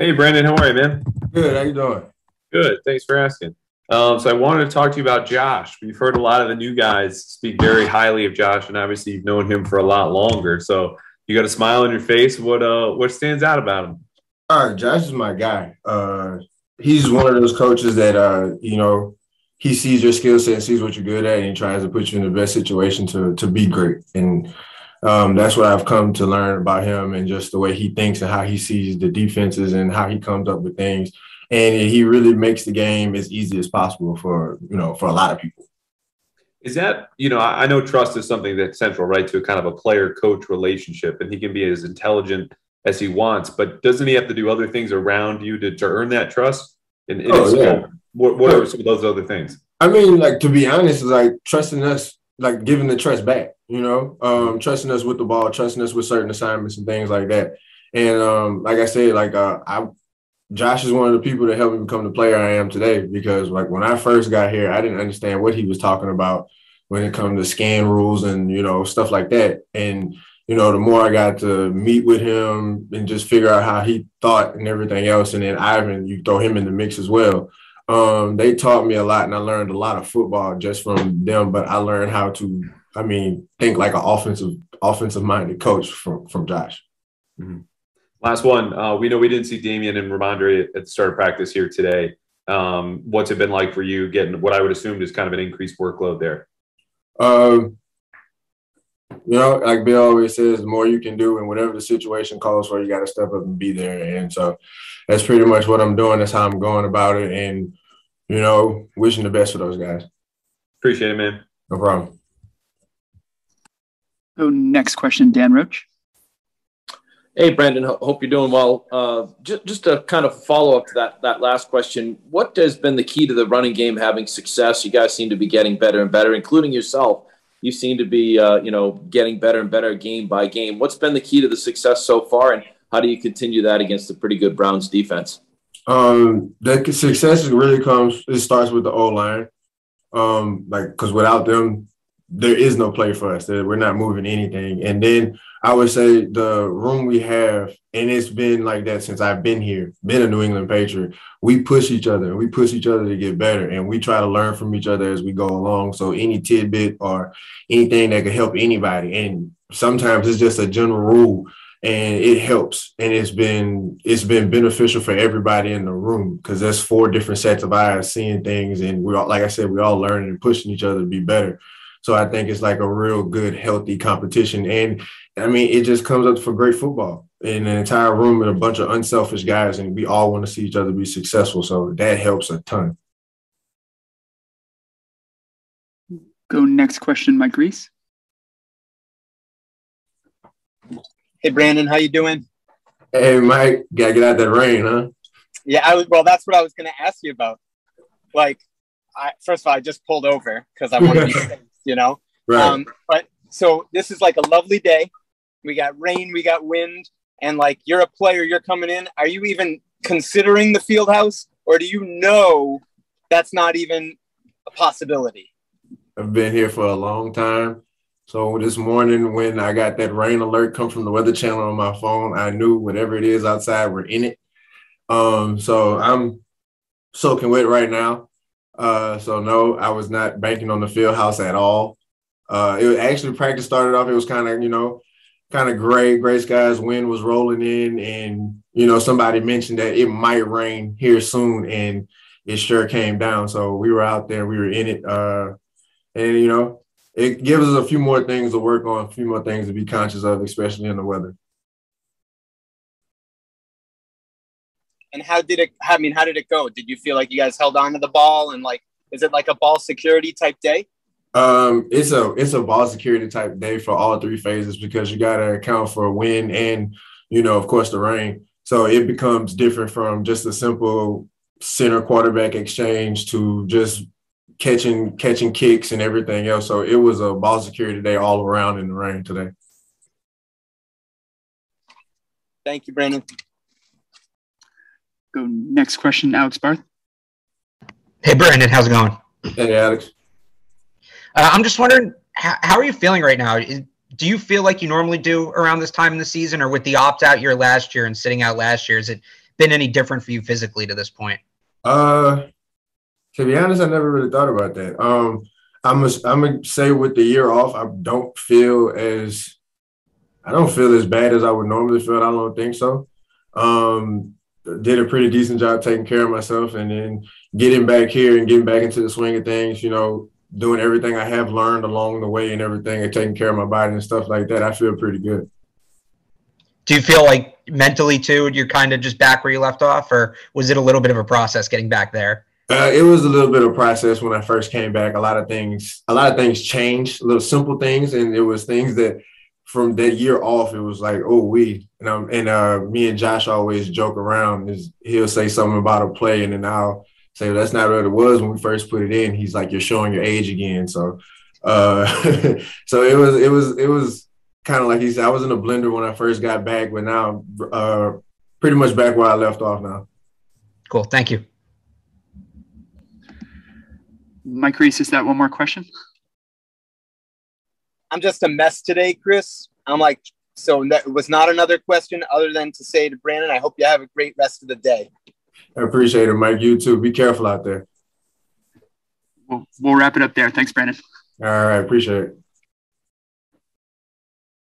Hey, Brandon, how are you, man? Good. How you doing? Good. Thanks for asking. Um, so I wanted to talk to you about Josh. We've heard a lot of the new guys speak very highly of Josh, and obviously you've known him for a lot longer. So you got a smile on your face. What uh, what stands out about him? All right, Josh is my guy. Uh, he's one of those coaches that uh, you know, he sees your skill set, sees what you're good at, and he tries to put you in the best situation to to be great. And um, that's what I've come to learn about him and just the way he thinks and how he sees the defenses and how he comes up with things. And he really makes the game as easy as possible for you know for a lot of people. Is that you know I know trust is something that's central, right, to a kind of a player coach relationship, and he can be as intelligent as he wants, but doesn't he have to do other things around you to, to earn that trust? And, and oh, yeah. what, what are some of those other things? I mean, like to be honest, like trusting us, like giving the trust back you know, um, trusting us with the ball, trusting us with certain assignments and things like that. And um, like I said, like uh, I, Josh is one of the people that helped me become the player I am today. Because like when I first got here, I didn't understand what he was talking about when it comes to scan rules and you know stuff like that. And you know, the more I got to meet with him and just figure out how he thought and everything else, and then Ivan, you throw him in the mix as well. Um, they taught me a lot, and I learned a lot of football just from them. But I learned how to I mean, think like an offensive offensive minded coach from from Josh. Mm-hmm. Last one. Uh, we know we didn't see Damien and Rhamondre at the start of practice here today. Um, what's it been like for you getting what I would assume is kind of an increased workload there? Um, you know, like Bill always says, the more you can do and whatever the situation calls for, you got to step up and be there. And so that's pretty much what I'm doing. That's how I'm going about it. And, you know, wishing the best for those guys. Appreciate it, man. No problem. So next question, Dan Roche. Hey, Brandon. Hope you're doing well. Uh, just, just to kind of follow up to that that last question, what has been the key to the running game having success? You guys seem to be getting better and better, including yourself. You seem to be, uh, you know, getting better and better game by game. What's been the key to the success so far, and how do you continue that against a pretty good Browns defense? Um, the success really comes. It starts with the O line. Um, like because without them, there is no play for us. We're not moving anything. And then I would say the room we have, and it's been like that since I've been here, been a New England Patriot. We push each other. We push each other to get better, and we try to learn from each other as we go along. So any tidbit or anything that could help anybody, and sometimes it's just a general rule, and it helps. And it's been it's been beneficial for everybody in the room because there's four different sets of eyes seeing things, and we're all, like I said, we're all learning and pushing each other to be better. So I think it's like a real good, healthy competition. And I mean, it just comes up for great football in an entire room with a bunch of unselfish guys, and we all want to see each other be successful. So that helps a ton. Go next question, Mike Reiss. Hey Brandon, how you doing? Hey Mike, gotta get out that rain, huh? Yeah, I was. Well, that's what I was going to ask you about. Like, I, first of all, I just pulled over because I want to be safe, you know. Right. Um, but so this is like a lovely day. We got rain, we got wind, and like you're a player, you're coming in. Are you even considering the field house, or do you know that's not even a possibility? I've been here for a long time. So this morning, when I got that rain alert come from the Weather Channel on my phone, I knew whatever it is outside, we're in it. Um, so I'm soaking wet right now. Uh, so no, I was not banking on the field house at all. Uh, it actually practice started off. It was kind of you know, kind of gray, gray skies. Wind was rolling in, and you know somebody mentioned that it might rain here soon, and it sure came down. So we were out there, we were in it, uh, and you know, it gives us a few more things to work on, a few more things to be conscious of, especially in the weather. and how did it i mean how did it go? Did you feel like you guys held on to the ball and like is it like a ball security type day? Um it's a it's a ball security type day for all three phases because you got to account for wind and you know of course the rain. So it becomes different from just a simple center quarterback exchange to just catching catching kicks and everything else so it was a ball security day all around in the rain today thank you brandon Go next question, Alex Barth. Hey, Brandon, how's it going? Hey, Alex. Uh, I'm just wondering, how, how, are you feeling right now? Is, do you feel like you normally do around this time in the season, or with the opt out year last year and sitting out last year? Has it been any different for you physically to this point? Uh, to be honest, I never really thought about that. Um, I'm a, I'm gonna say with the year off, I don't feel as I don't feel as bad as I would normally feel. I don't think so. Um, did a pretty decent job taking care of myself, and then getting back here and getting back into the swing of things. You know, doing everything I have learned along the way and everything, and taking care of my body and stuff like that. I feel pretty good. Do you feel like mentally too, you're kind of just back where you left off, or was it a little bit of a process getting back there? Uh, it was a little bit of process when I first came back. A lot of things, a lot of things changed, little simple things, and it was things that from that year off, it was like, oh, we and um, and uh, me and Josh always joke around. He'll say something about a play, and then I'll say well, that's not what it was when we first put it in. He's like, you're showing your age again. So, uh, so it was, it was, it was kind of like he said. I was in a blender when I first got back, but now uh, pretty much back where I left off now. Cool. Thank you. Mike Reiss, is that one more question? I'm just a mess today, Chris. I'm like, so that was not another question other than to say to Brandon, I hope you have a great rest of the day. I appreciate it, Mike. You too. Be careful out there. We'll, we'll wrap it up there. Thanks, Brandon. All right. Appreciate it.